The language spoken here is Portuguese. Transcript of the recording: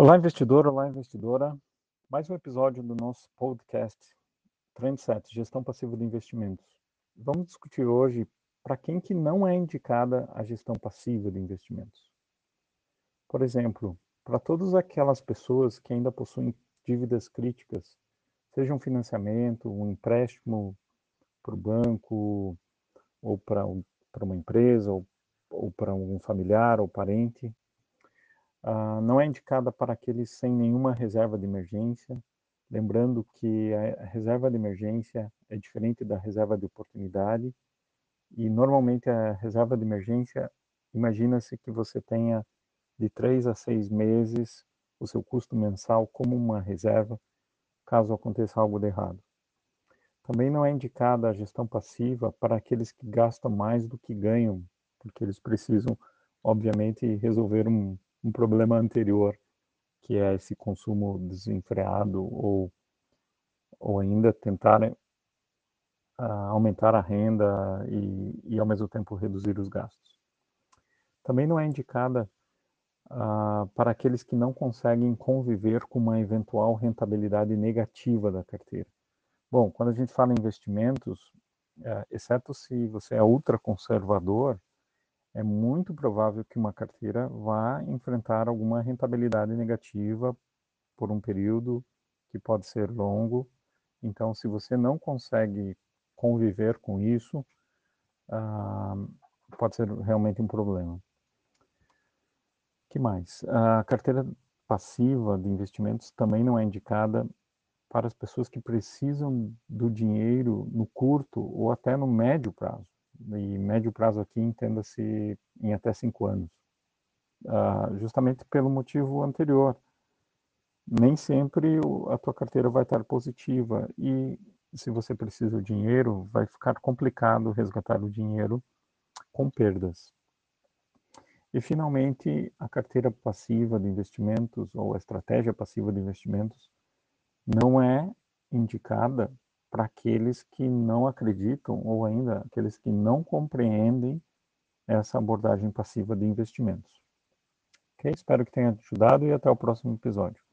Olá, investidor, olá, investidora. Mais um episódio do nosso podcast Trendset, Gestão Passiva de Investimentos. Vamos discutir hoje para quem que não é indicada a gestão passiva de investimentos. Por exemplo, para todas aquelas pessoas que ainda possuem dívidas críticas, seja um financiamento, um empréstimo para o banco, ou para um, uma empresa, ou, ou para um familiar ou parente, Uh, não é indicada para aqueles sem nenhuma reserva de emergência, lembrando que a reserva de emergência é diferente da reserva de oportunidade, e normalmente a reserva de emergência, imagina-se que você tenha de três a seis meses o seu custo mensal como uma reserva, caso aconteça algo de errado. Também não é indicada a gestão passiva para aqueles que gastam mais do que ganham, porque eles precisam, obviamente, resolver um, um problema anterior, que é esse consumo desenfreado ou, ou ainda tentar uh, aumentar a renda e, e, ao mesmo tempo, reduzir os gastos. Também não é indicada uh, para aqueles que não conseguem conviver com uma eventual rentabilidade negativa da carteira. Bom, quando a gente fala em investimentos, uh, exceto se você é ultra conservador, é muito provável que uma carteira vá enfrentar alguma rentabilidade negativa por um período que pode ser longo. Então, se você não consegue conviver com isso, ah, pode ser realmente um problema. que mais? A carteira passiva de investimentos também não é indicada para as pessoas que precisam do dinheiro no curto ou até no médio prazo e médio prazo aqui entenda-se em até cinco anos, uh, justamente pelo motivo anterior. Nem sempre a tua carteira vai estar positiva e se você precisa do dinheiro, vai ficar complicado resgatar o dinheiro com perdas. E finalmente, a carteira passiva de investimentos ou a estratégia passiva de investimentos não é indicada para aqueles que não acreditam ou ainda aqueles que não compreendem essa abordagem passiva de investimentos. Ok? Espero que tenha ajudado e até o próximo episódio.